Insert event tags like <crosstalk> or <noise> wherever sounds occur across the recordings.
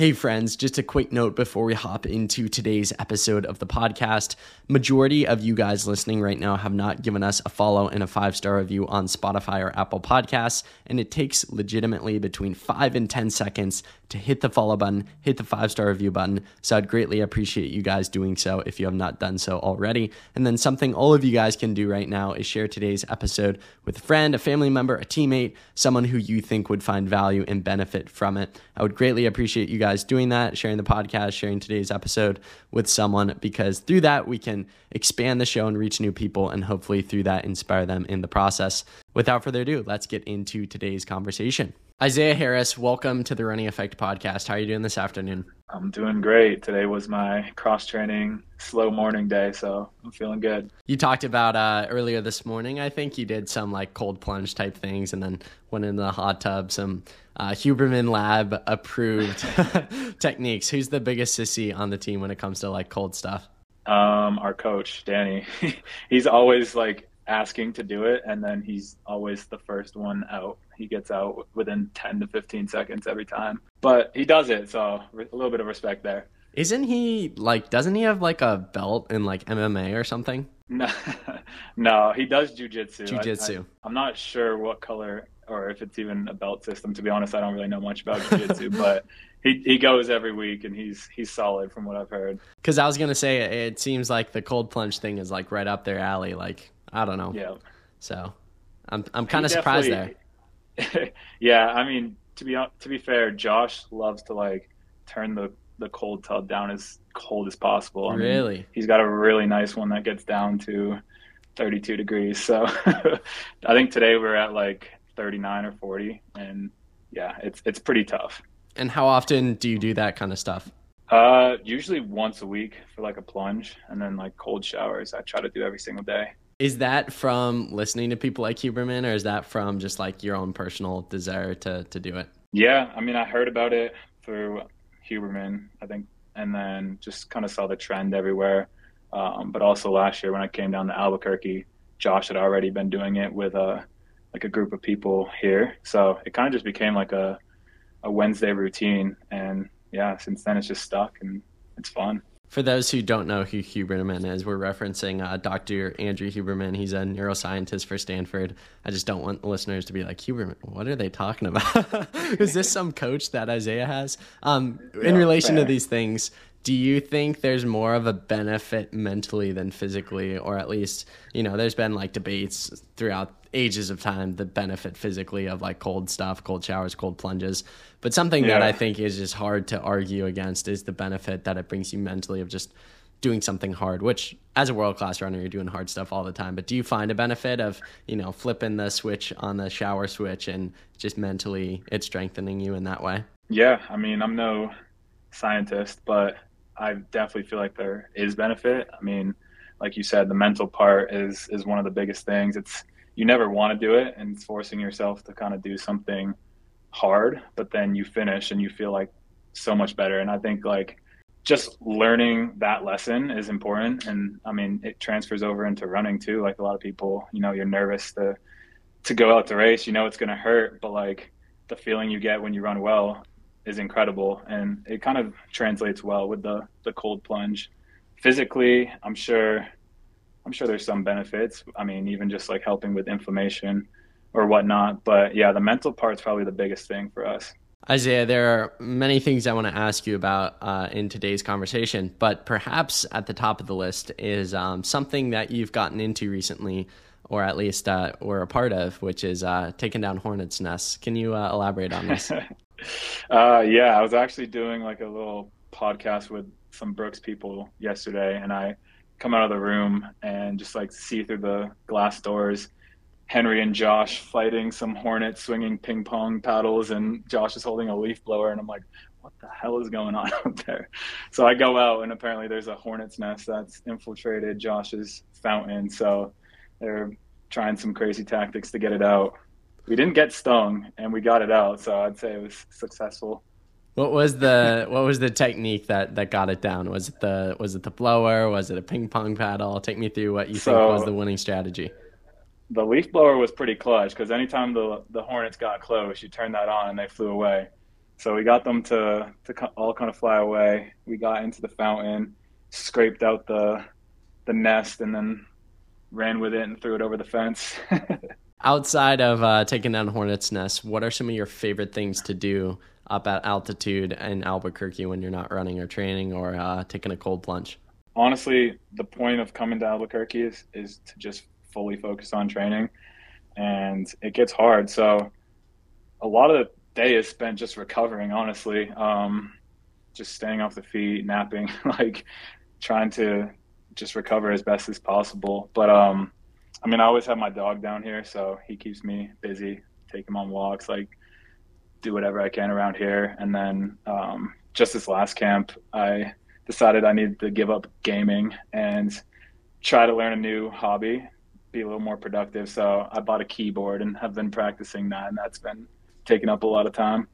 Hey friends, just a quick note before we hop into today's episode of the podcast. Majority of you guys listening right now have not given us a follow and a five-star review on Spotify or Apple Podcasts, and it takes legitimately between 5 and 10 seconds to hit the follow button, hit the five-star review button. So I'd greatly appreciate you guys doing so if you have not done so already. And then something all of you guys can do right now is share today's episode with a friend, a family member, a teammate, someone who you think would find value and benefit from it. I would greatly appreciate you guys guys doing that, sharing the podcast, sharing today's episode with someone, because through that, we can expand the show and reach new people, and hopefully through that, inspire them in the process. Without further ado, let's get into today's conversation. Isaiah Harris, welcome to the Running Effect podcast. How are you doing this afternoon? I'm doing great. Today was my cross training slow morning day, so I'm feeling good. You talked about uh, earlier this morning, I think you did some like cold plunge type things and then went into the hot tub, some uh, Huberman Lab approved <laughs> techniques. Who's the biggest sissy on the team when it comes to like cold stuff? Um, our coach, Danny. <laughs> he's always like asking to do it, and then he's always the first one out. He gets out within 10 to 15 seconds every time, but he does it, so a little bit of respect there. Isn't he like? Doesn't he have like a belt in like MMA or something? <laughs> No, no, he does jujitsu. Jujitsu. I, am not sure what color or if it's even a belt system. To be honest, I don't really know much about jiu-jitsu, <laughs> but he, he goes every week and he's he's solid from what I've heard. Because I was gonna say it seems like the cold plunge thing is like right up their alley. Like I don't know. Yeah. So I'm I'm kind of surprised there. <laughs> yeah, I mean to be to be fair, Josh loves to like turn the the cold tub down as cold as possible. I really? Mean, he's got a really nice one that gets down to 32 degrees. So <laughs> I think today we're at like 39 or 40 and yeah it's it's pretty tough and how often do you do that kind of stuff uh usually once a week for like a plunge and then like cold showers i try to do every single day is that from listening to people like huberman or is that from just like your own personal desire to to do it yeah i mean i heard about it through huberman i think and then just kind of saw the trend everywhere um, but also last year when i came down to albuquerque josh had already been doing it with a uh, like a group of people here. So it kind of just became like a a Wednesday routine, and yeah, since then it's just stuck and it's fun. For those who don't know who Huberman is, we're referencing uh, Dr. Andrew Huberman. He's a neuroscientist for Stanford. I just don't want listeners to be like, Huberman, what are they talking about? <laughs> is this some coach that Isaiah has? Um, in relation fair. to these things, do you think there's more of a benefit mentally than physically? Or at least you know there's been like debates throughout ages of time the benefit physically of like cold stuff cold showers cold plunges. But something yeah. that i think is just hard to argue against is the benefit that it brings you mentally of just doing something hard which as a world class runner you're doing hard stuff all the time. But do you find a benefit of you know flipping the switch on the shower switch and just mentally it's strengthening you in that way? Yeah i mean i'm no scientist but I definitely feel like there is benefit. I mean, like you said, the mental part is is one of the biggest things. It's you never want to do it, and it's forcing yourself to kind of do something hard, but then you finish and you feel like so much better. And I think like just learning that lesson is important. And I mean, it transfers over into running too. Like a lot of people, you know, you're nervous to to go out to race. You know it's going to hurt, but like the feeling you get when you run well is incredible, and it kind of translates well with the the cold plunge. Physically, I'm sure I'm sure there's some benefits. I mean, even just like helping with inflammation or whatnot. But yeah, the mental part's probably the biggest thing for us. Isaiah, there are many things I want to ask you about uh, in today's conversation, but perhaps at the top of the list is um, something that you've gotten into recently, or at least uh, were a part of, which is uh, taking down hornets' nests. Can you uh, elaborate on this? <laughs> Uh, yeah, I was actually doing like a little podcast with some Brooks people yesterday, and I come out of the room and just like see through the glass doors Henry and Josh fighting some hornets swinging ping pong paddles, and Josh is holding a leaf blower, and I'm like, what the hell is going on <laughs> out there? So I go out, and apparently there's a hornet's nest that's infiltrated Josh's fountain. So they're trying some crazy tactics to get it out we didn't get stung and we got it out. So I'd say it was successful. What was the what was the technique that that got it down? Was it the was it the blower? Was it a ping pong paddle? Take me through what you so, think was the winning strategy. The leaf blower was pretty clutch because anytime the the hornets got close, you turned that on and they flew away. So we got them to to all kind of fly away. We got into the fountain, scraped out the the nest, and then ran with it and threw it over the fence. <laughs> Outside of uh, taking down hornet's nest, what are some of your favorite things to do up at altitude in Albuquerque when you're not running or training or uh, taking a cold plunge? Honestly, the point of coming to Albuquerque is, is to just fully focus on training, and it gets hard. So a lot of the day is spent just recovering. Honestly, um, just staying off the feet, napping, <laughs> like trying to just recover as best as possible. But um, I mean, I always have my dog down here, so he keeps me busy. Take him on walks, like do whatever I can around here. And then um, just this last camp, I decided I needed to give up gaming and try to learn a new hobby, be a little more productive. So I bought a keyboard and have been practicing that, and that's been taking up a lot of time.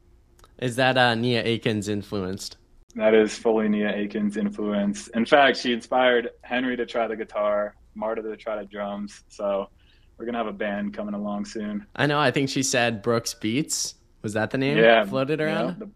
Is that uh, Nia Akins influenced? That is fully Nia Akins influence. In fact, she inspired Henry to try the guitar, Marta to try the drums. So we're gonna have a band coming along soon. I know. I think she said Brooks Beats. Was that the name? Yeah, floated around. Yeah, the,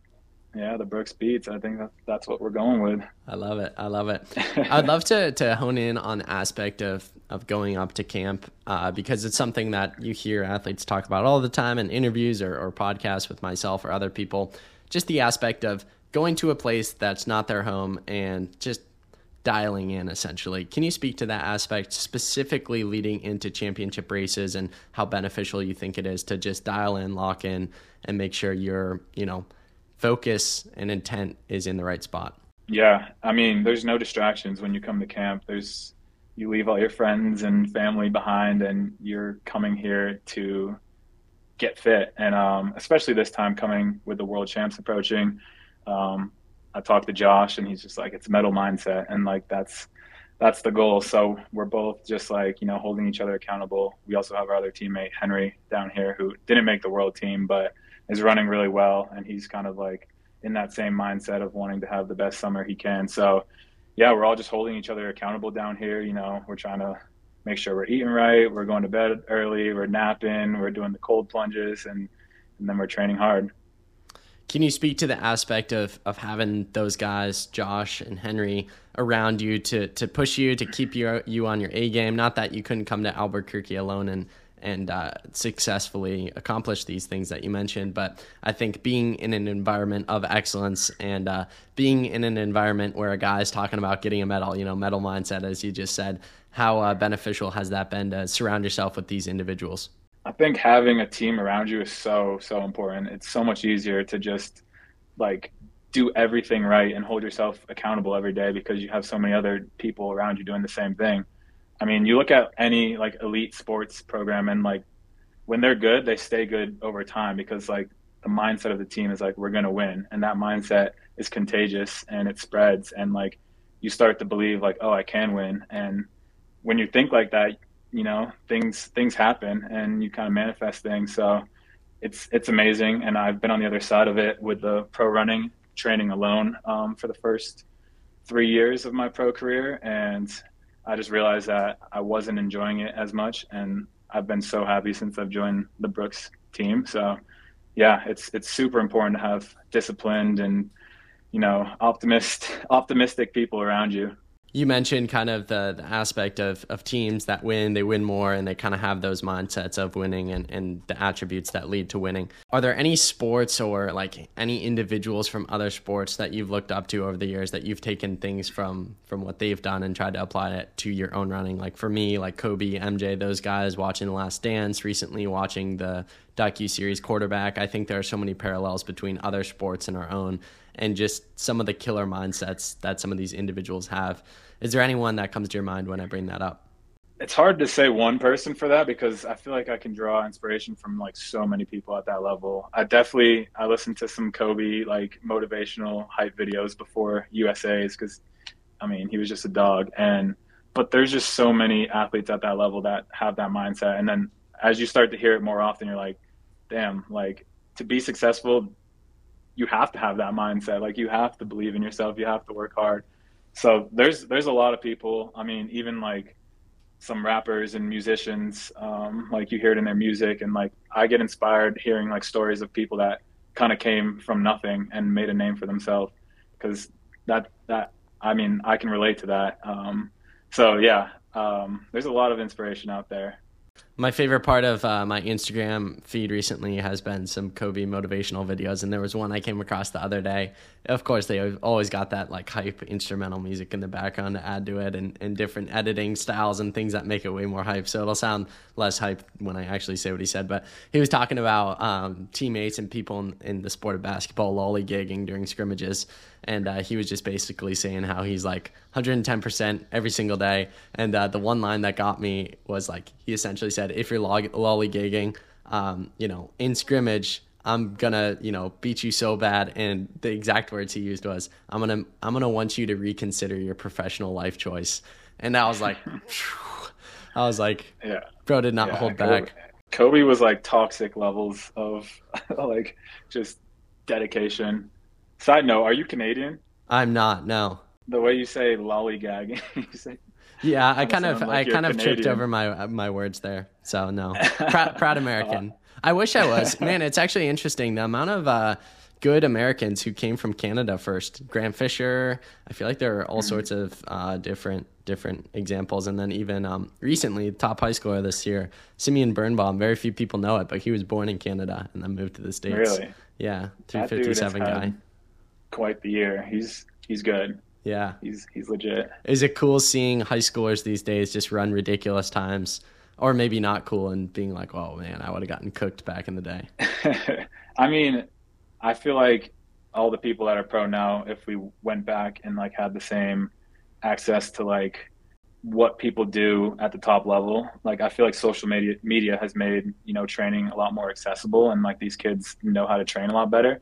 yeah, the Brooks Beats. I think that, that's what we're going with. I love it. I love it. <laughs> I'd love to to hone in on the aspect of of going up to camp uh, because it's something that you hear athletes talk about all the time in interviews or, or podcasts with myself or other people. Just the aspect of going to a place that's not their home and just dialing in essentially. Can you speak to that aspect specifically leading into championship races and how beneficial you think it is to just dial in, lock in, and make sure your, you know, focus and intent is in the right spot? Yeah. I mean, there's no distractions when you come to camp. There's you leave all your friends and family behind and you're coming here to get fit. And um, especially this time coming with the world champs approaching, um, I talked to Josh and he's just like, it's medal mindset. And like, that's, that's the goal. So we're both just like, you know, holding each other accountable. We also have our other teammate, Henry, down here, who didn't make the world team, but is running really well. And he's kind of like in that same mindset of wanting to have the best summer he can. So, yeah, we're all just holding each other accountable down here. You know, we're trying to make sure we're eating right, we're going to bed early, we're napping, we're doing the cold plunges, and, and then we're training hard. Can you speak to the aspect of, of having those guys, Josh and Henry, around you to, to push you, to keep you, you on your A game? Not that you couldn't come to Albuquerque alone and, and uh, successfully accomplish these things that you mentioned, but I think being in an environment of excellence and uh, being in an environment where a guy is talking about getting a medal, you know, medal mindset, as you just said, how uh, beneficial has that been to surround yourself with these individuals? I think having a team around you is so so important. It's so much easier to just like do everything right and hold yourself accountable every day because you have so many other people around you doing the same thing. I mean, you look at any like elite sports program and like when they're good, they stay good over time because like the mindset of the team is like we're going to win and that mindset is contagious and it spreads and like you start to believe like oh, I can win and when you think like that, you know things things happen and you kind of manifest things. So it's it's amazing. And i've been on the other side of it with the pro running training alone um, for the first three years of my pro career. And i just realized that i wasn't enjoying it as much. And i've been so happy since i've joined the brooks team. So yeah it's it's super important to have disciplined and you know optimist <laughs> optimistic people around you you mentioned kind of the, the aspect of, of teams that win, they win more, and they kind of have those mindsets of winning and, and the attributes that lead to winning. Are there any sports or like any individuals from other sports that you've looked up to over the years that you've taken things from from what they've done and tried to apply it to your own running? Like for me, like Kobe, MJ, those guys watching The Last Dance, recently watching the docu series Quarterback. I think there are so many parallels between other sports and our own and just some of the killer mindsets that some of these individuals have. Is there anyone that comes to your mind when I bring that up? It's hard to say one person for that because I feel like I can draw inspiration from like so many people at that level. I definitely I listened to some Kobe like motivational hype videos before USA's because I mean he was just a dog and but there's just so many athletes at that level that have that mindset and then as you start to hear it more often you're like damn like to be successful you have to have that mindset. Like you have to believe in yourself. You have to work hard. So there's there's a lot of people. I mean, even like some rappers and musicians, um, like you hear it in their music, and like I get inspired hearing like stories of people that kind of came from nothing and made a name for themselves because that that I mean I can relate to that. Um, so yeah, um, there's a lot of inspiration out there. My favorite part of uh, my Instagram feed recently has been some Kobe motivational videos, and there was one I came across the other day. Of course, they always got that like hype instrumental music in the background to add to it, and, and different editing styles and things that make it way more hype. So it'll sound less hype when I actually say what he said. But he was talking about um, teammates and people in, in the sport of basketball lollygagging during scrimmages, and uh, he was just basically saying how he's like 110% every single day. And uh, the one line that got me was like he essentially said, "If you're log- lollygagging, um, you know, in scrimmage." I'm gonna, you know, beat you so bad. And the exact words he used was, "I'm gonna, I'm gonna want you to reconsider your professional life choice." And I was like, <laughs> I was like, yeah, bro, did not yeah, hold Kobe, back. Kobe was like toxic levels of <laughs> like just dedication. Side note, are you Canadian? I'm not. No. The way you say lollygagging, <laughs> you say yeah, I kind of, like I kind of Canadian. tripped over my my words there. So no, <laughs> proud, proud American. I wish I was. Man, it's actually interesting the amount of uh, good Americans who came from Canada first. Grant Fisher. I feel like there are all sorts of uh, different different examples, and then even um, recently, top high schooler this year, Simeon Birnbaum. Very few people know it, but he was born in Canada and then moved to the states. Really? Yeah, three fifty seven guy. Quite the year. He's he's good. Yeah. He's he's legit. Is it cool seeing high schoolers these days just run ridiculous times? Or maybe not cool and being like, oh man, I would have gotten cooked back in the day. <laughs> I mean, I feel like all the people that are pro now, if we went back and like had the same access to like what people do at the top level, like I feel like social media media has made you know training a lot more accessible, and like these kids know how to train a lot better.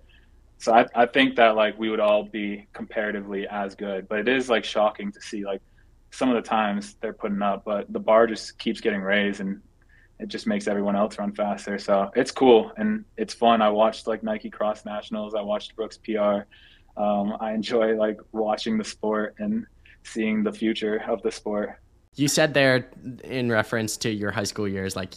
So I, I think that like we would all be comparatively as good, but it is like shocking to see like some of the times they're putting up, but the bar just keeps getting raised and it just makes everyone else run faster. So it's cool and it's fun. I watched like Nike Cross Nationals. I watched Brooks PR. Um, I enjoy like watching the sport and seeing the future of the sport. You said there in reference to your high school years, like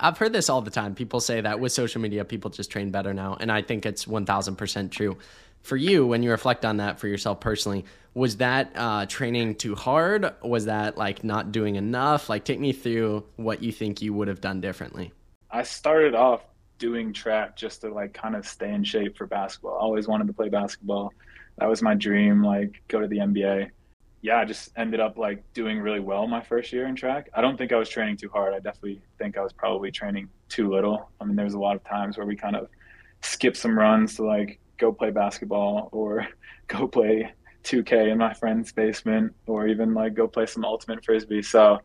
I've heard this all the time. People say that with social media, people just train better now. And I think it's 1000% true. For you, when you reflect on that for yourself personally, was that uh, training too hard? Was that like not doing enough? Like, take me through what you think you would have done differently. I started off doing track just to like kind of stay in shape for basketball. I always wanted to play basketball. That was my dream, like go to the NBA. Yeah, I just ended up like doing really well my first year in track. I don't think I was training too hard. I definitely think I was probably training too little. I mean, there was a lot of times where we kind of skipped some runs to like go play basketball or <laughs> go play 2K in my friend's basement or even like go play some ultimate frisbee. So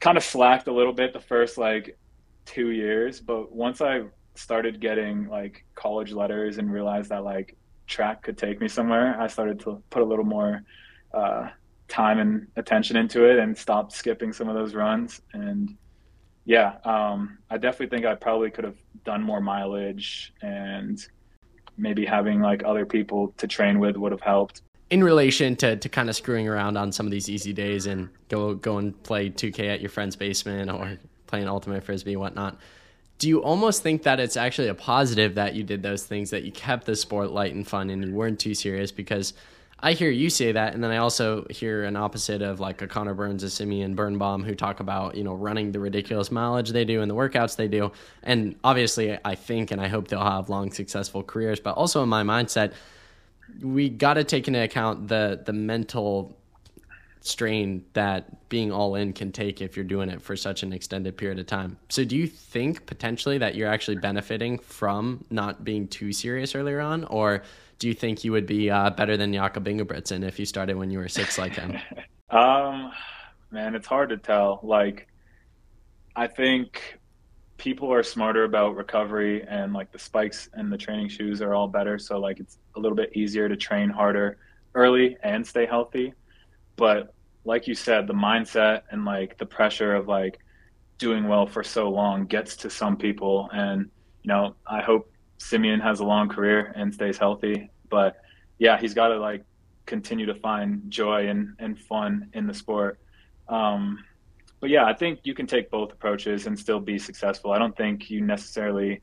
kind of slacked a little bit the first like two years, but once I started getting like college letters and realized that like track could take me somewhere, I started to put a little more uh, time and attention into it and stopped skipping some of those runs. And yeah, um, I definitely think I probably could have done more mileage and maybe having like other people to train with would have helped. In relation to, to kind of screwing around on some of these easy days and go go and play 2K at your friend's basement or playing ultimate frisbee whatnot, do you almost think that it's actually a positive that you did those things that you kept the sport light and fun and you weren't too serious because I hear you say that, and then I also hear an opposite of like a Connor Burns, a Simeon Birnbaum, who talk about you know running the ridiculous mileage they do and the workouts they do, and obviously I think and I hope they'll have long successful careers. But also in my mindset, we got to take into account the the mental strain that being all in can take if you're doing it for such an extended period of time. So do you think potentially that you're actually benefiting from not being too serious earlier on, or do you think you would be uh, better than Jakob Ingebrigtsen if you started when you were six like him? <laughs> um, man, it's hard to tell. Like, I think people are smarter about recovery and like the spikes and the training shoes are all better. So like it's a little bit easier to train harder early and stay healthy. But like you said, the mindset and like the pressure of like doing well for so long gets to some people. And, you know, I hope Simeon has a long career and stays healthy. But yeah, he's got to like continue to find joy and, and fun in the sport. Um, but yeah, I think you can take both approaches and still be successful. I don't think you necessarily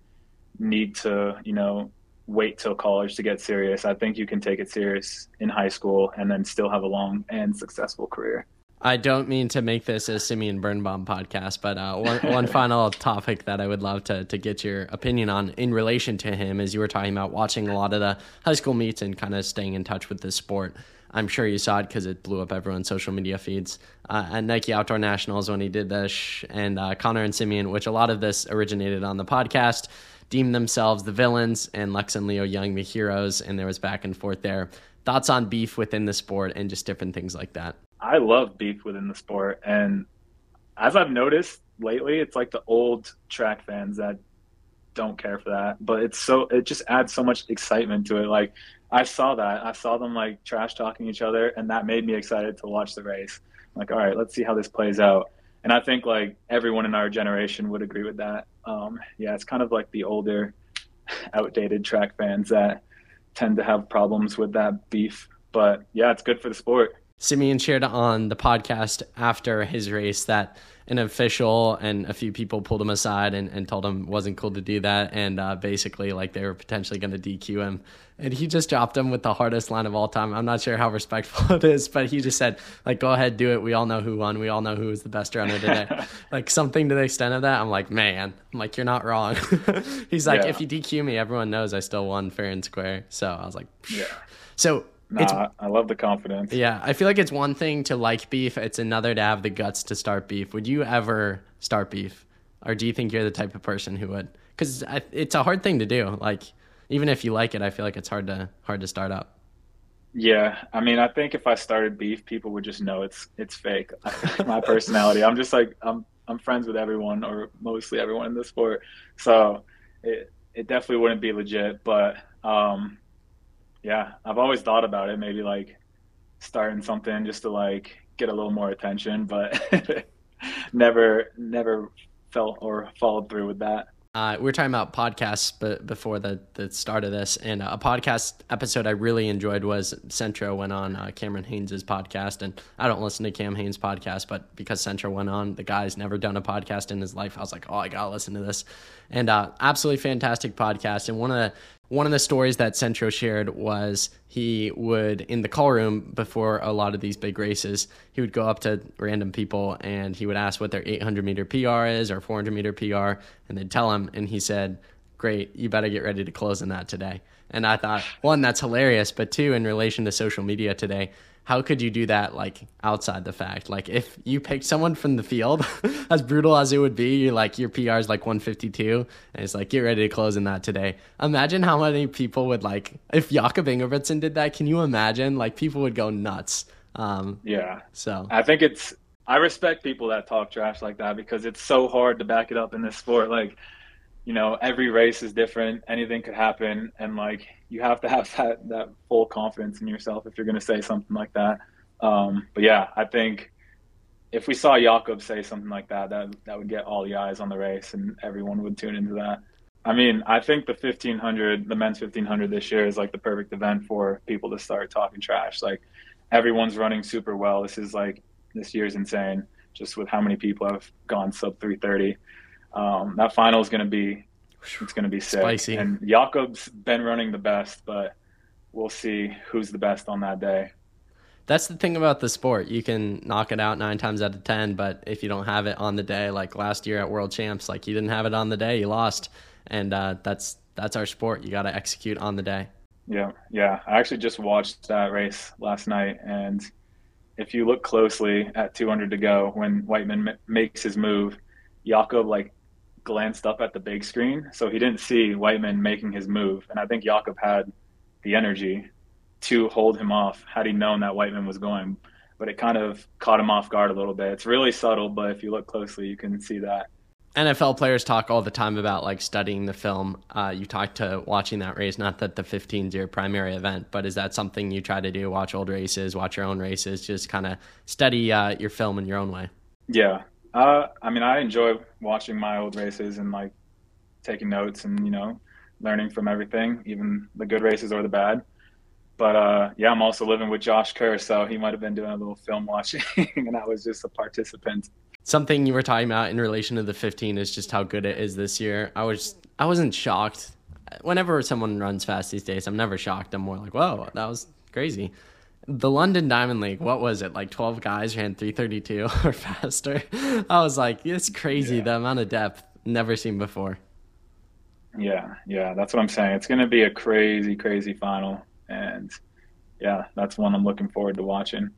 need to, you know, wait till college to get serious. I think you can take it serious in high school and then still have a long and successful career. I don't mean to make this a Simeon Birnbaum podcast, but uh, one, <laughs> one final topic that I would love to, to get your opinion on in relation to him is you were talking about watching a lot of the high school meets and kind of staying in touch with this sport. I'm sure you saw it because it blew up everyone's social media feeds. Uh, at Nike Outdoor Nationals, when he did this, and uh, Connor and Simeon, which a lot of this originated on the podcast, deemed themselves the villains and Lex and Leo Young the heroes, and there was back and forth there. Thoughts on beef within the sport and just different things like that? I love beef within the sport, and as I've noticed lately, it's like the old track fans that don't care for that, but it's so it just adds so much excitement to it. Like I saw that, I saw them like trash talking each other, and that made me excited to watch the race. Like, all right, let's see how this plays out. And I think like everyone in our generation would agree with that. Um, yeah, it's kind of like the older, outdated track fans that tend to have problems with that beef. But yeah, it's good for the sport. Simeon shared on the podcast after his race that an official and a few people pulled him aside and, and told him it wasn't cool to do that. And uh, basically, like they were potentially going to DQ him. And he just dropped him with the hardest line of all time. I'm not sure how respectful <laughs> it is, but he just said, like, go ahead, do it. We all know who won. We all know who was the best runner today. <laughs> like something to the extent of that. I'm like, man, I'm like, you're not wrong. <laughs> He's like, yeah. if you DQ me, everyone knows I still won fair and square. So I was like, yeah. So Nah, I love the confidence. Yeah, I feel like it's one thing to like beef; it's another to have the guts to start beef. Would you ever start beef, or do you think you're the type of person who would? Because it's a hard thing to do. Like, even if you like it, I feel like it's hard to hard to start up. Yeah, I mean, I think if I started beef, people would just know it's it's fake. <laughs> My personality, I'm just like I'm I'm friends with everyone or mostly everyone in the sport, so it it definitely wouldn't be legit. But um, yeah, I've always thought about it, maybe like starting something just to like get a little more attention, but <laughs> never, never felt or followed through with that. Uh, we were talking about podcasts but before the, the start of this, and a podcast episode I really enjoyed was Centro went on uh, Cameron Hanes' podcast, and I don't listen to Cam Hanes' podcast, but because Centro went on, the guy's never done a podcast in his life. I was like, oh, I gotta listen to this, and uh, absolutely fantastic podcast. And one of the one of the stories that Centro shared was he would in the call room before a lot of these big races, he would go up to random people and he would ask what their 800 meter PR is or 400 meter PR, and they'd tell him, and he said, "Great, you better get ready to close in that today." And I thought, one, that's hilarious, but two, in relation to social media today, how could you do that like outside the fact? Like if you picked someone from the field, <laughs> as brutal as it would be, you're like your PR is like 152, and it's like get ready to close in that today. Imagine how many people would like if Jakob Ingebrigtsen did that. Can you imagine? Like people would go nuts. Um, yeah. So I think it's I respect people that talk trash like that because it's so hard to back it up in this sport. Like you know, every race is different. Anything could happen, and like you have to have <laughs> that that full confidence in yourself if you're going to say something like that. Um, but yeah, I think if we saw Jakob say something like that, that that would get all the eyes on the race, and everyone would tune into that. I mean, I think the 1500, the men's 1500 this year is like the perfect event for people to start talking trash. Like everyone's running super well. This is like this year's insane, just with how many people have gone sub 330 um, that final is going to be it's going to be sick. Spicy. And Jakob's been running the best, but we'll see who's the best on that day. That's the thing about the sport. You can knock it out nine times out of ten, but if you don't have it on the day, like last year at World Champs, like you didn't have it on the day, you lost, and uh, that's that's our sport. You got to execute on the day. Yeah, yeah. I actually just watched that race last night, and if you look closely at 200 to go, when Wightman m- makes his move, Jakob like glanced up at the big screen, so he didn't see Wightman making his move. And I think Jakob had the energy to hold him off had he known that Wightman was going. But it kind of caught him off guard a little bit. It's really subtle, but if you look closely, you can see that. NFL players talk all the time about like studying the film. Uh, you talk to watching that race, not that the 15 is your primary event, but is that something you try to do? Watch old races, watch your own races, just kind of study uh, your film in your own way. Yeah, uh, I mean, I enjoy watching my old races and like taking notes and you know learning from everything, even the good races or the bad. But uh, yeah, I'm also living with Josh Kerr, so he might have been doing a little film watching, <laughs> and I was just a participant. Something you were talking about in relation to the 15 is just how good it is this year. I was I wasn't shocked whenever someone runs fast these days, I'm never shocked. I'm more like, whoa, that was crazy. The London Diamond League, what was it? Like 12 guys ran 332 <laughs> or faster. I was like, it's crazy yeah. the amount of depth never seen before. Yeah, yeah, that's what I'm saying. It's going to be a crazy, crazy final. And yeah, that's one I'm looking forward to watching.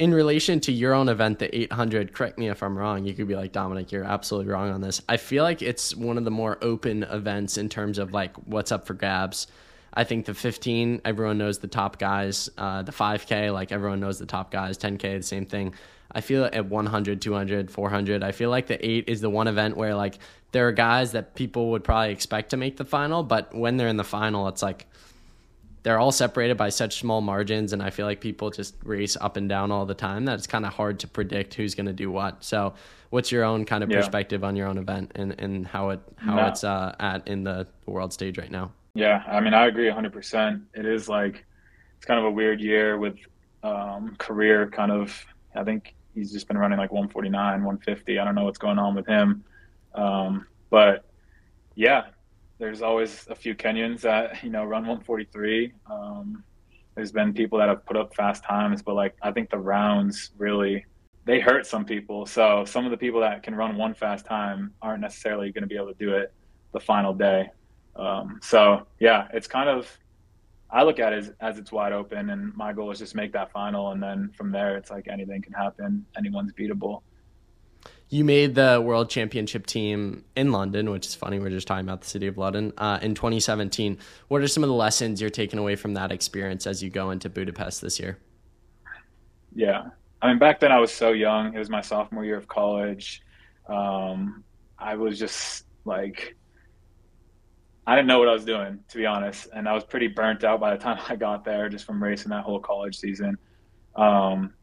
In relation to your own event, the 800, correct me if I'm wrong. You could be like, Dominic, you're absolutely wrong on this. I feel like it's one of the more open events in terms of like what's up for grabs. I think the 15, everyone knows the top guys. Uh, the 5K, like everyone knows the top guys. 10K, the same thing. I feel at 100, 200, 400, I feel like the eight is the one event where like there are guys that people would probably expect to make the final, but when they're in the final, it's like they're all separated by such small margins, and I feel like people just race up and down all the time that it's kind of hard to predict who's going to do what. So, what's your own kind of yeah. perspective on your own event and, and how it how no. it's uh, at in the world stage right now? Yeah, I mean, I agree 100%. It is like it's kind of a weird year with um, Korir kind of. I think he's just been running like 149, 150. I don't know what's going on with him, um, but yeah, there's always a few Kenyans that you know run 143. Um, there's been people that have put up fast times, but like I think the rounds really they hurt some people. So some of the people that can run one fast time aren't necessarily going to be able to do it the final day. Um, so yeah, it's kind of I look at it as, as it's wide open, and my goal is just make that final, and then from there, it's like anything can happen. Anyone's beatable you made the world championship team in London, which is funny. We're just talking about the city of London uh, in 2017. What are some of the lessons you're taking away from that experience as you go into Budapest this year? Yeah, I mean, back then I was so young. It was my sophomore year of college. Um, I was just like, I didn't know what I was doing, to be honest, and I was pretty burnt out by the time <laughs> I got there, just from racing that whole college season. Um,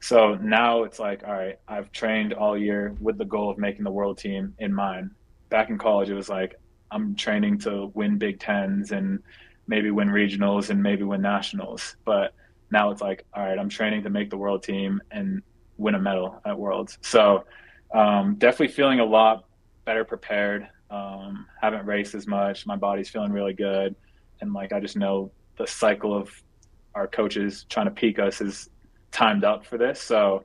so now it's like, all right, I've trained all year with the goal of making the world team in mind. Back in college, it was like, I'm training to win Big Tens and maybe win regionals and maybe win nationals. But now it's like, all right, I'm training to make the world team and win a medal at Worlds. So um, definitely feeling a lot better prepared. Um, haven't raced as much. My body's feeling really good. And like, I just know the cycle of our coaches trying to peak us is timed up for this. So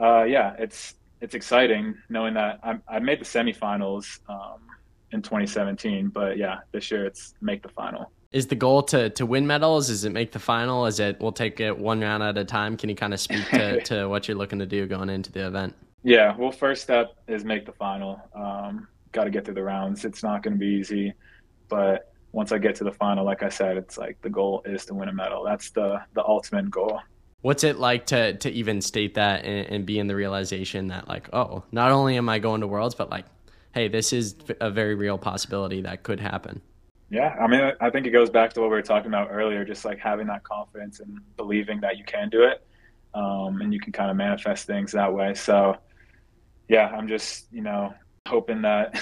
uh, yeah, it's it's exciting knowing that I, I made the semifinals um, in 2017, but yeah, this year it's make the final. Is the goal to to win medals? Is it make the final? Is it we'll take it one round at a time? Can you kind of speak to, <laughs> to what you're looking to do going into the event? Yeah, well, first step is make the final. Um, Got to get through the rounds. It's not going to be easy, but once I get to the final, like I said, it's like the goal is to win a medal. That's the the ultimate goal. What's it like to to even state that and, and, be in the realization that like, oh, not only am I going to Worlds, but like, hey, this is a very real possibility that could happen. Yeah, I mean, I think it goes back to what we were talking about earlier, just like having that confidence and believing that you can do it, um, and you can kind of manifest things that way. So, yeah, I'm just you know hoping that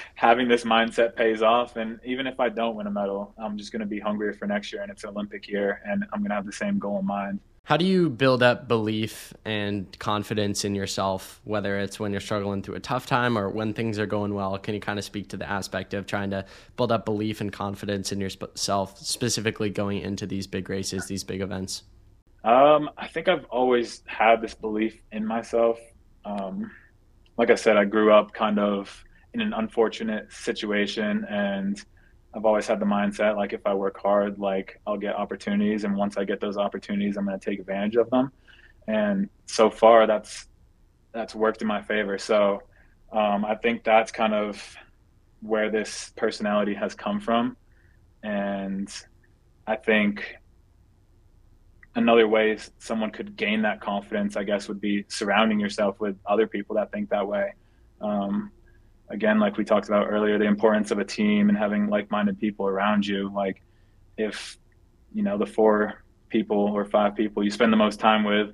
<laughs> having this mindset pays off. And even if I don't win a medal, I'm just going to be hungrier for next year, and it's an Olympic year, and I'm going to have the same goal in mind. How do you build up belief and confidence in yourself, whether it's when you're struggling through a tough time or when things are going well? Can you kind of speak to the aspect of trying to build up belief and confidence in yourself, specifically going into these big races, these big events? Um, I think I've always had this belief in myself. Um, like I said, I grew up kind of in an unfortunate situation and I've always had the mindset like if I work hard, like I'll get opportunities, and once I get those opportunities, I'm going to take advantage of them. And so far, that's that's worked in my favor. So um, I think that's kind of where this personality has come from, and I think another way someone could gain that confidence, I guess, would be surrounding yourself with other people that think that way. Um, again, like we talked about earlier, the importance of a team and having like-minded people around you. Like if, you know, the four people or five people you spend the most time with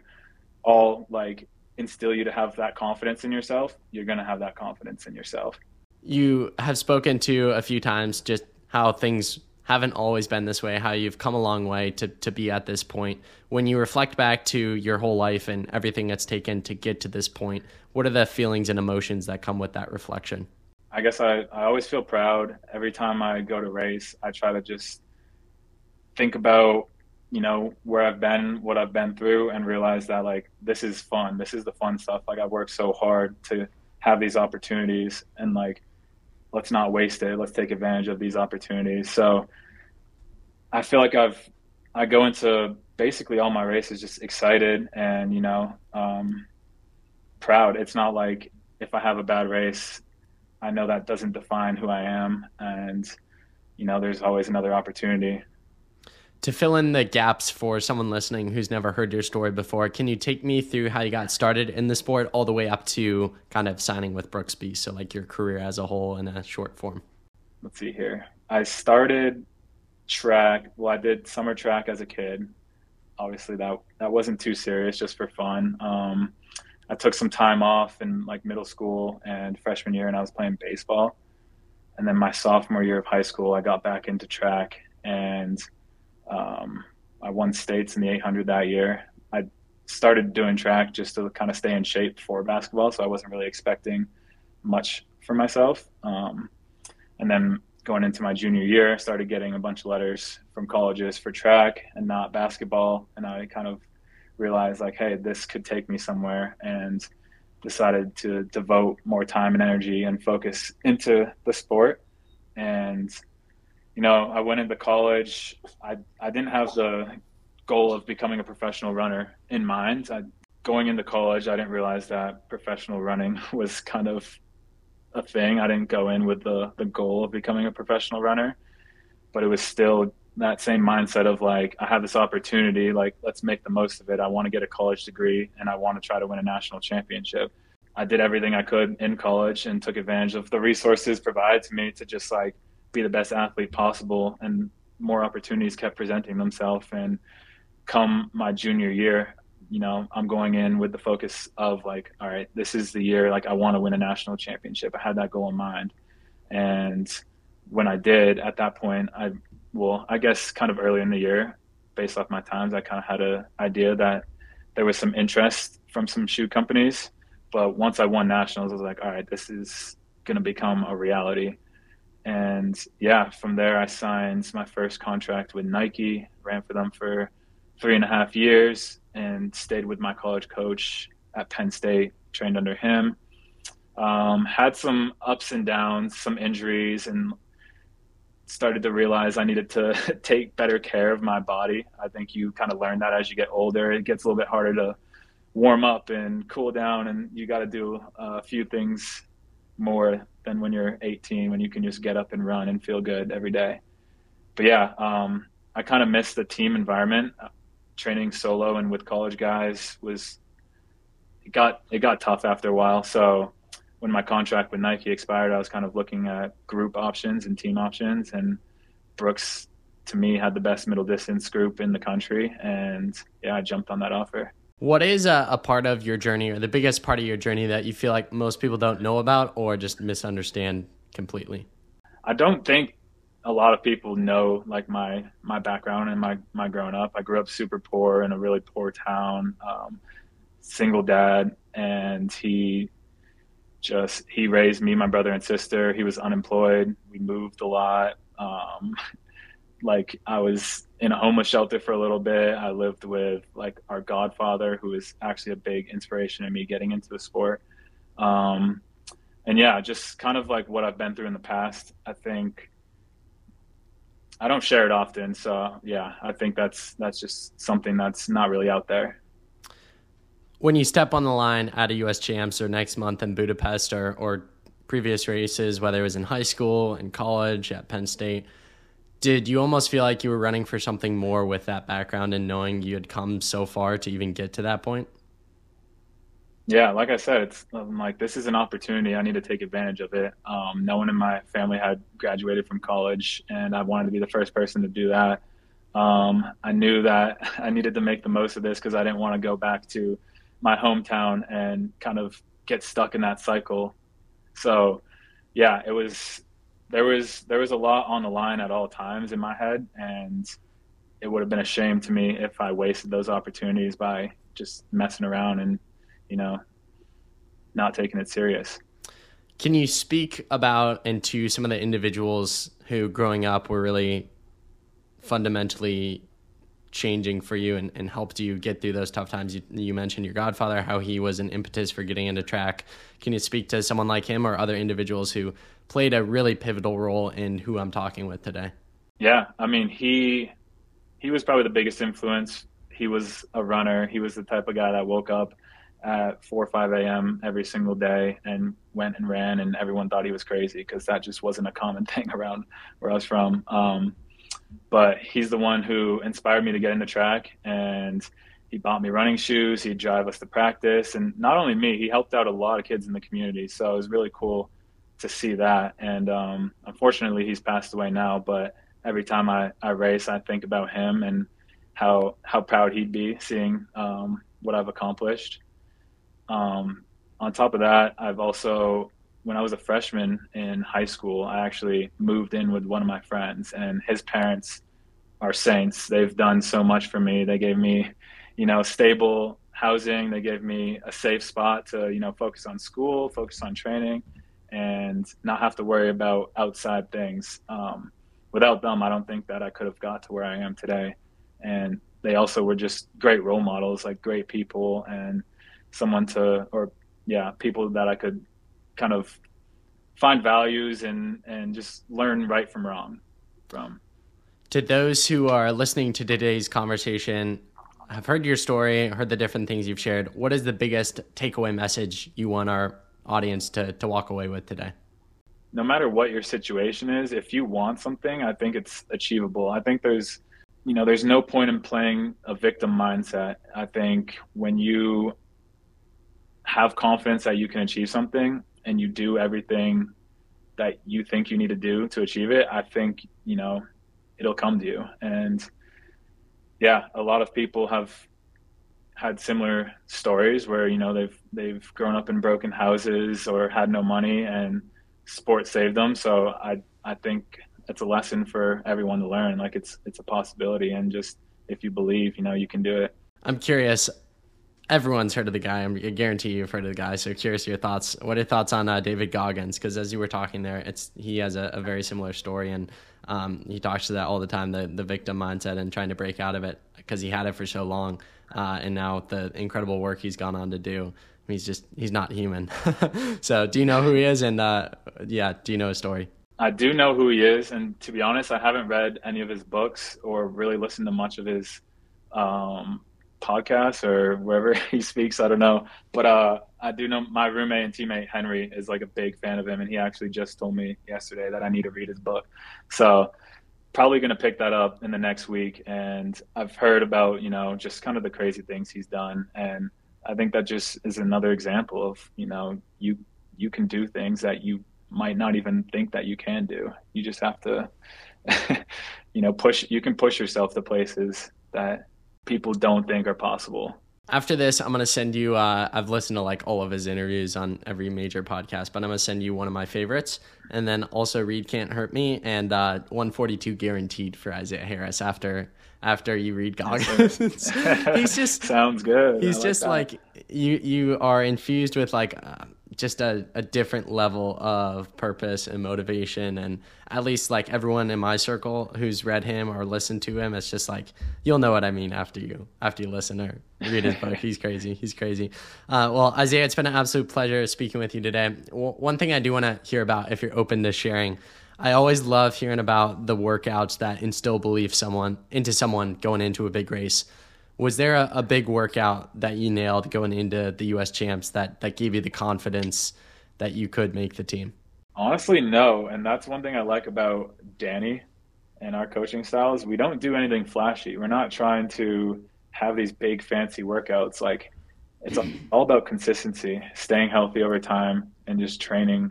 all like instill you to have that confidence in yourself, you're going to have that confidence in yourself. You have spoken to a few times just how things haven't always been this way, how you've come a long way to, to be at this point. When you reflect back to your whole life and everything that's taken to get to this point, what are the feelings and emotions that come with that reflection? I guess I, I always feel proud every time I go to race. I try to just think about, you know, where I've been, what I've been through, and realize that like this is fun. This is the fun stuff. Like I worked so hard to have these opportunities, and like let's not waste it. Let's take advantage of these opportunities. So I feel like I've I go into basically all my races just excited and you know um, proud. It's not like if I have a bad race, I know that doesn't define who I am, and you know, there's always another opportunity. To fill in the gaps for someone listening who's never heard your story before, can you take me through how you got started in the sport all the way up to kind of signing with Brooks Beast? So, like your career as a whole in a short form. Let's see here. I started track. Well, I did summer track as a kid. Obviously, that that wasn't too serious, just for fun. Um, I took some time off in like middle school and freshman year, and I was playing baseball. And then my sophomore year of high school, I got back into track, and um, I won states in the 800 that year. I started doing track just to kind of stay in shape for basketball, so I wasn't really expecting much for myself. Um, and then going into my junior year, I started getting a bunch of letters from colleges for track and not basketball, and I kind of realized like, hey, this could take me somewhere, and decided to devote more time and energy and focus into the sport. And you know, I went into college. I I didn't have the goal of becoming a professional runner in mind. I, going into college, I didn't realize that professional running <laughs> was kind of a thing. I didn't go in with the the goal of becoming a professional runner, but it was still that same mindset of like I have this opportunity, like let's make the most of it. I want to get a college degree and I want to try to win a national championship. I did everything I could in college and took advantage of the resources provided to me to just like be the best athlete possible and more opportunities kept presenting themselves and come my junior year you know i'm going in with the focus of like all right this is the year like i want to win a national championship i had that goal in mind and when i did at that point i well, I guess kind of early in the year, based off my times, I kind of had an idea that there was some interest from some shoe companies. But once I won nationals, I was like, all right, this is going to become a reality. And yeah, from there, I signed my first contract with Nike, ran for them for three and a half years, and stayed with my college coach at Penn State, trained under him. Um, had some ups and downs, some injuries, and started to realize I needed to <laughs> take better care of my body. I think you kind of learn that as you get older. It gets a little bit harder to warm up and cool down, and you got to do a few things more than when you're 18, when you can just get up and run and feel good every day. But yeah, um, I kind of missed the team environment. Training solo and with college guys was it got it got tough after a while. So when my contract with Nike expired, I was kind of looking at group options and team options, and Brooks to me had the best middle distance group in the country, and yeah, I jumped on that offer. What is a, a, part of your journey, or the biggest part of your journey, that you feel like most people don't know about, or just misunderstand completely? I don't think a lot of people know like my my background and my my growing up. I grew up super poor in a really poor town, um, single dad, and he just he raised me, my brother and sister. He was unemployed. We moved a lot. Um, like I was in a homeless shelter for a little bit. I lived with like our godfather, who was actually a big inspiration in me getting into the sport. Um, and yeah, just kind of like what I've been through in the past. I think I don't share it often, so yeah, I think that's that's just something that's not really out there when you step on the line at a US Champs or next month in Budapest or, or previous races, whether it was in high school, in college, at Penn State, did you almost feel like you were running for something more with that background and knowing you had come so far to even get to that point? Yeah, like I said, it's I'm like this is an opportunity. I need to take advantage of it. Um, no one in my family had graduated from college, and I wanted to be the first person to do that. Um, I knew that <laughs> I needed to make the most of this because I didn't want to go back to my hometown and kind of get stuck in that cycle. So, yeah, it was there was there was a lot on the line at all times in my head, and it would have been a shame to me if I wasted those opportunities by just messing around and you know not taking it serious. Can you speak about and to some of the individuals who growing up were really fundamentally changing for you and, and helped you get through those tough times? You, you mentioned your godfather, how he was an impetus for getting into track. Can you speak to someone like him or other individuals who played a really pivotal role in who I'm talking with today? Yeah, I mean, he he was probably the biggest influence. He was a runner. He was the type of guy that woke up at 4 or 5 a.m. every single day and went and ran, and everyone thought he was crazy because that just wasn't a common <laughs> thing around where I was from. Um, but he's the one who inspired me to get into track and he bought me running shoes he'd drive us to practice and not only me he helped out a lot of kids in the community so it was really cool to see that and um, unfortunately he's passed away now but every time I, I race i think about him and how how proud he'd be seeing um, what i've accomplished um, on top of that i've also when I was a freshman in high school, I actually moved in with one of my friends, and his parents are saints. They've done so much for me. They gave me, you know, stable housing. They gave me a safe spot to, you know, focus on school, focus on training, and not have to worry about outside things. Um, without them, I don't think that I could have got to where I am today. And they also were just great role models, like great people, and someone to, or yeah, people that I could kind of find values and and just learn right from wrong from. To those who are listening to today's conversation, have heard your story, heard the different things you've shared. What is the biggest takeaway message you want our audience to, to walk away with today? No matter what your situation is, if you want something, I think it's achievable. I think there's you know, there's no point in playing a victim mindset. I think when you have confidence that you can achieve something, and you do everything that you think you need to do to achieve it, I think, you know, it'll come to you. And yeah, a lot of people have had similar stories where, you know, they've they've grown up in broken houses or had no money and sport saved them. So I I think it's a lesson for everyone to learn. Like it's it's a possibility and just if you believe, you know, you can do it. I'm curious everyone's heard of the guy. I'm, I guarantee you've heard of the guy. So curious your thoughts. What are your thoughts on uh, David Goggins? Because as you were talking there, it's he has a, a very similar story, and um, he talks to that all the time. The the victim mindset and trying to break out of it because he had it for so long, uh, and now the incredible work he's gone on to do. He's just he's not human. <laughs> so do you know who he is? And uh, yeah, do you know his story? I do know who he is, and to be honest, I haven't read any of his books or really listened to much of his um, podcasts or wherever <laughs> he speaks. I don't know, but uh, I do know my roommate and teammate Henry is like a big fan of him, and he actually just told me yesterday that I need to read his book. So probably going to pick that up in the next week. And I've heard about you know just kind of the crazy things he's done, and I think that just is another example of you know you you can do things that you might not even think that you can do. You just have to, <laughs> you know, push. You can push yourself to places that people don't think are possible. After this, I'm gonna send you. Uh, I've listened to like all of his interviews on every major podcast, but I'm gonna send you one of my favorites, and then also read "Can't Hurt Me" and uh, 142 guaranteed for Isaiah Harris after after you read Goggins. <laughs> he's just <laughs> sounds good. He's like just that. like you. You are infused with like. Uh, just a, a different level of purpose and motivation. And at least like everyone in my circle who's read him or listened to him it's just like you'll know what i mean after you after you listen or read his book. <laughs> He's crazy. He's crazy. Uh, well isaiah it's been an absolute pleasure speaking with you today. W- one thing i do want to hear about if you're open to sharing i always love hearing about the workouts that instill belief someone into someone going into a big race was there a, a, big workout that you nailed going into the U.S. champs that that gave you the confidence that you could make the team? Honestly, no, and that's one thing I like about Danny and our coaching styles. We don't do anything flashy. We're not trying to have these big fancy workouts. Like it's all about consistency, staying healthy over time, and just training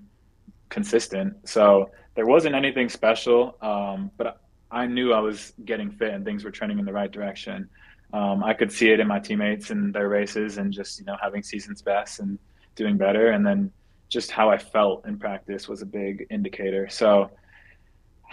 consistent. So there wasn't anything special, um, but I knew I was getting fit and things were trending in the right direction um, I could see it in my teammates and their races and just you know having seasons best and doing better and then just how I felt in practice was a big indicator. So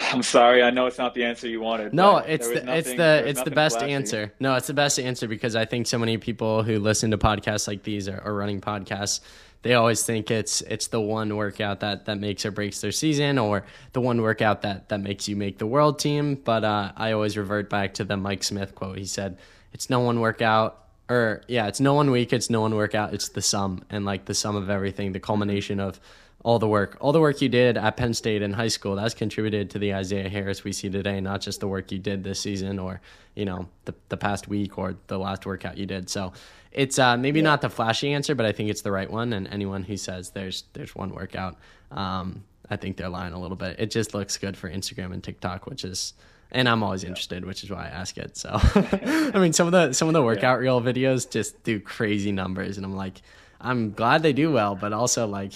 I'm sorry. I know it's not the answer you wanted. No, it's the nothing, it's the it's the best flashy. answer. No, it's the best answer because I think so many people who listen to podcasts like these are, are running podcasts. They always think it's it's the one workout that that makes or breaks their season, or the one workout that that makes you make the world team. But uh, I always revert back to the Mike Smith quote. He said, "It's no one workout." Or yeah, it's no one week, it's no one workout, it's the sum and like the sum of everything, the culmination of all the work, all the work you did at Penn State in high school, that's contributed to the Isaiah Harris we see today, not just the work you did this season or, you know, the, the past week or the last workout you did. So it's uh, maybe yeah. not the flashy answer, but I think it's the right one. And anyone who says there's, there's one workout, um, I think they're lying a little bit. It just looks good for Instagram and TikTok, which is, and I'm always interested, which is why I ask it. So, <laughs> I mean, some of the, some of the workout yeah. reel videos just do crazy numbers and I'm like, I'm glad they do well, but also like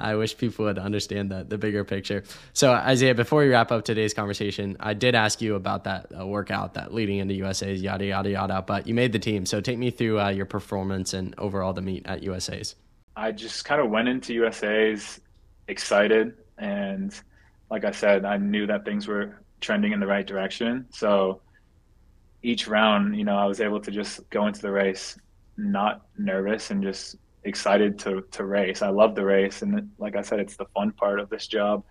I wish people would understand the, the bigger picture. So, Isaiah, before we wrap up today's conversation, I did ask you about that uh, workout, that leading into USA's, yada, yada, yada, but you made the team. So, take me through uh, your performance and overall the meet at USA's. I just kind of went into USA's excited. And like I said, I knew that things were trending in the right direction. So, each round, you know, I was able to just go into the race not nervous and just excited to to race. I love the race, and like I said, it's the fun part of this job.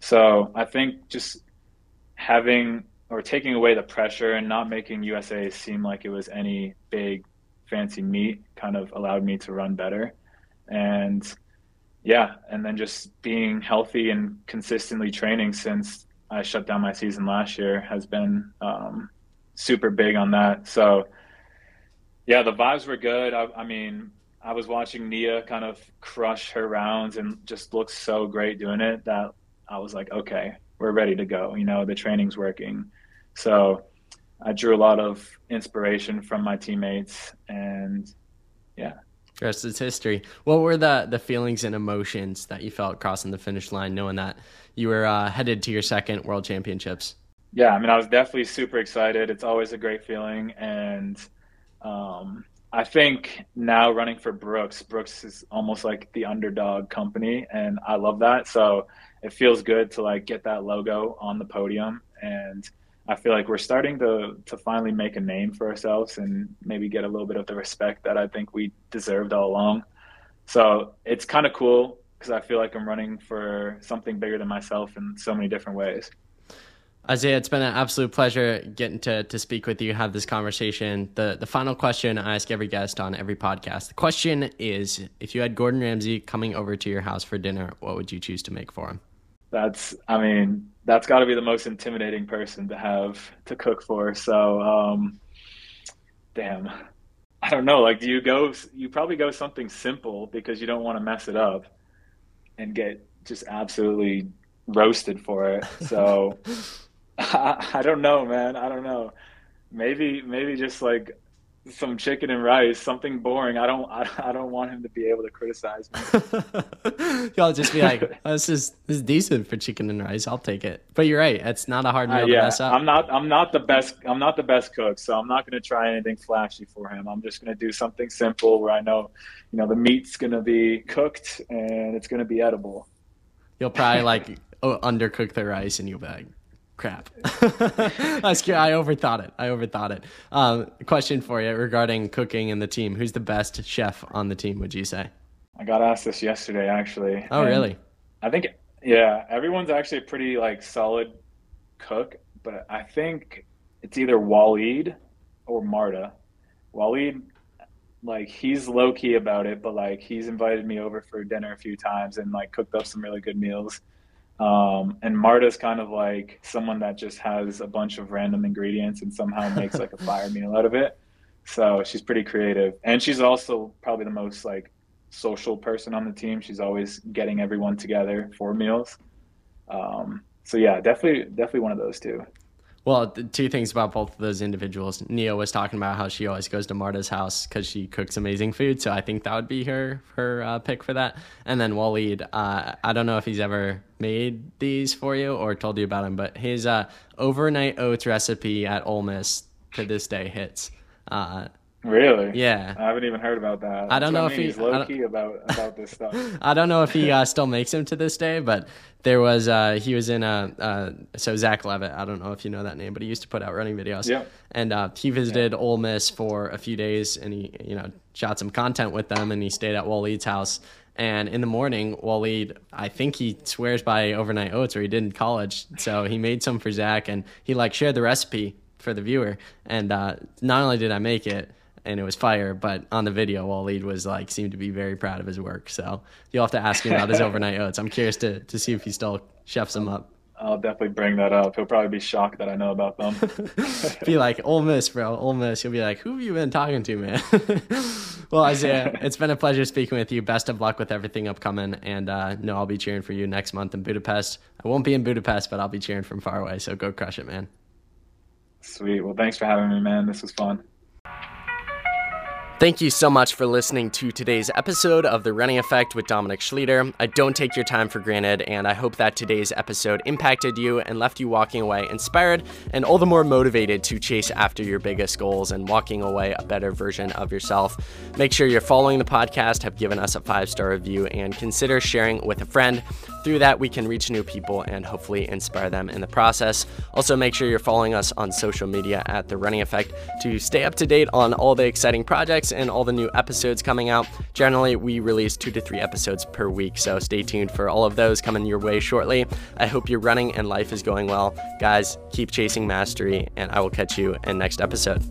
So I think just having or taking away the pressure and not making USA seem like it was any big fancy meet kind of allowed me to run better. And yeah, and then just being healthy and consistently training since I shut down my season last year has been um, super big on that. So yeah, the vibes were good. I, I mean, I was watching Nia kind of crush her rounds and just look so great doing it that I was like, okay, we're ready to go. You know, the training's working. So I drew a lot of inspiration from my teammates and yeah. The rest is history. What were the the feelings and emotions that you felt crossing the finish line, knowing that you were uh, headed to your second World Championships? Yeah, I mean, I was definitely super excited. It's always a great feeling, and um, I think now running for Brooks, Brooks is almost like the underdog company, and I love that. So it feels good to like get that logo on the podium, and I feel like we're starting to to finally make a name for ourselves and maybe get a little bit of the respect that I think we deserved all along. So it's kind of cool because I feel like I'm running for something bigger than myself in so many different ways. Isaiah, it's been an absolute pleasure getting to, to speak with you, have this conversation. The the final question I ask every guest on every podcast. The question is if you had Gordon Ramsay coming over to your house for dinner, what would you choose to make for him? That's I mean, that's gotta be the most intimidating person to have to cook for. So um damn. I don't know. Like do you go you probably go something simple because you don't want to mess it up and get just absolutely roasted for it. So <laughs> <laughs> I, I don't know, man. I don't know. Maybe maybe just like some chicken and rice, something boring. I don't I, I don't want him to be able to criticize me. <laughs> Y'all just be like, <laughs> oh, this is this is decent for chicken and rice. I'll take it. But you're right. It's not a hard meal uh, yeah, to mess up. I'm not I'm not the best I'm not the best cook, so I'm not going to try anything flashy for him. I'm just going to do something simple where I know, you know, the meat's going to be cooked and it's going to be edible. You'll probably like <laughs> undercook the rice and you'll be like, crap. <laughs> I overthought it. I overthought it. Um, question for you regarding cooking and the team. Who's the best chef on the team? Would you say? I got asked this yesterday, actually. Oh, really? I think, yeah, everyone's actually a pretty like solid cook, but I think it's either Waleed or Marta. Waleed, like he's low key about it, but like he's invited me over for dinner a few times and like cooked up some really good meals. Um, and Marta's kind of like someone that just has a bunch of random ingredients and somehow makes like a <laughs> fire meal out of it. So she's pretty creative, and she's also probably the most like social person on the team. She's always getting everyone together for meals. Um, so yeah, definitely, definitely one of those two. Well, two things about both of those individuals. Nia was talking about how she always goes to Marta's house because she cooks amazing food. So I think that would be her her uh, pick for that. And then Waleed, uh, I don't know if he's ever made these for you or told you about him, but his uh, overnight oats recipe at Ole Miss to this day hits. Really? Yeah. I haven't even heard about that. I don't That's know what if he- he's I low key about about this stuff. <laughs> I don't know if he uh, still makes him to this day, but there was uh, he was in a uh, so Zach Levitt. I don't know if you know that name, but he used to put out running videos. Yep. And uh, he visited Ole Miss for a few days, and he you know shot some content with them, and he stayed at Waleed's house. And in the morning, Waleed, I think he swears by overnight oats, or he did in college. So he made some for Zach, and he like shared the recipe for the viewer. And uh, not only did I make it, and it was fire. But on the video, Waleed was like seemed to be very proud of his work. So you'll have to ask him about his <laughs> overnight oats. I'm curious to to see if he still chefs them up. I'll definitely bring that up. He'll probably be shocked that I know about them. <laughs> Be like Ole Miss, bro, Ole Miss. You'll be like, who have you been talking to, man? <laughs> well, Isaiah, it's been a pleasure speaking with you. Best of luck with everything upcoming, and uh, no, I'll be cheering for you next month in Budapest. I won't be in Budapest, but I'll be cheering from far away. So go crush it, man. Sweet. Well, thanks for having me, man. This was fun. Thank you so much for listening to today's episode of The Running Effect with Dominic Schluter. I don't take your time for granted, and I hope that today's episode impacted you and left you walking away inspired and all the more motivated to chase after your biggest goals and walking away a better version of yourself. Make sure you're following the podcast, have given us a five star review, and consider sharing with a friend. Through that, we can reach new people and hopefully inspire them in the process. Also, make sure you're following us on social media at The Running Effect to stay up to date on all the exciting projects and all the new episodes coming out. Generally, we release two to three episodes per week, so stay tuned for all of those coming your way shortly. I hope you're running and life is going well. Guys, keep chasing mastery, and I will catch you in next episode.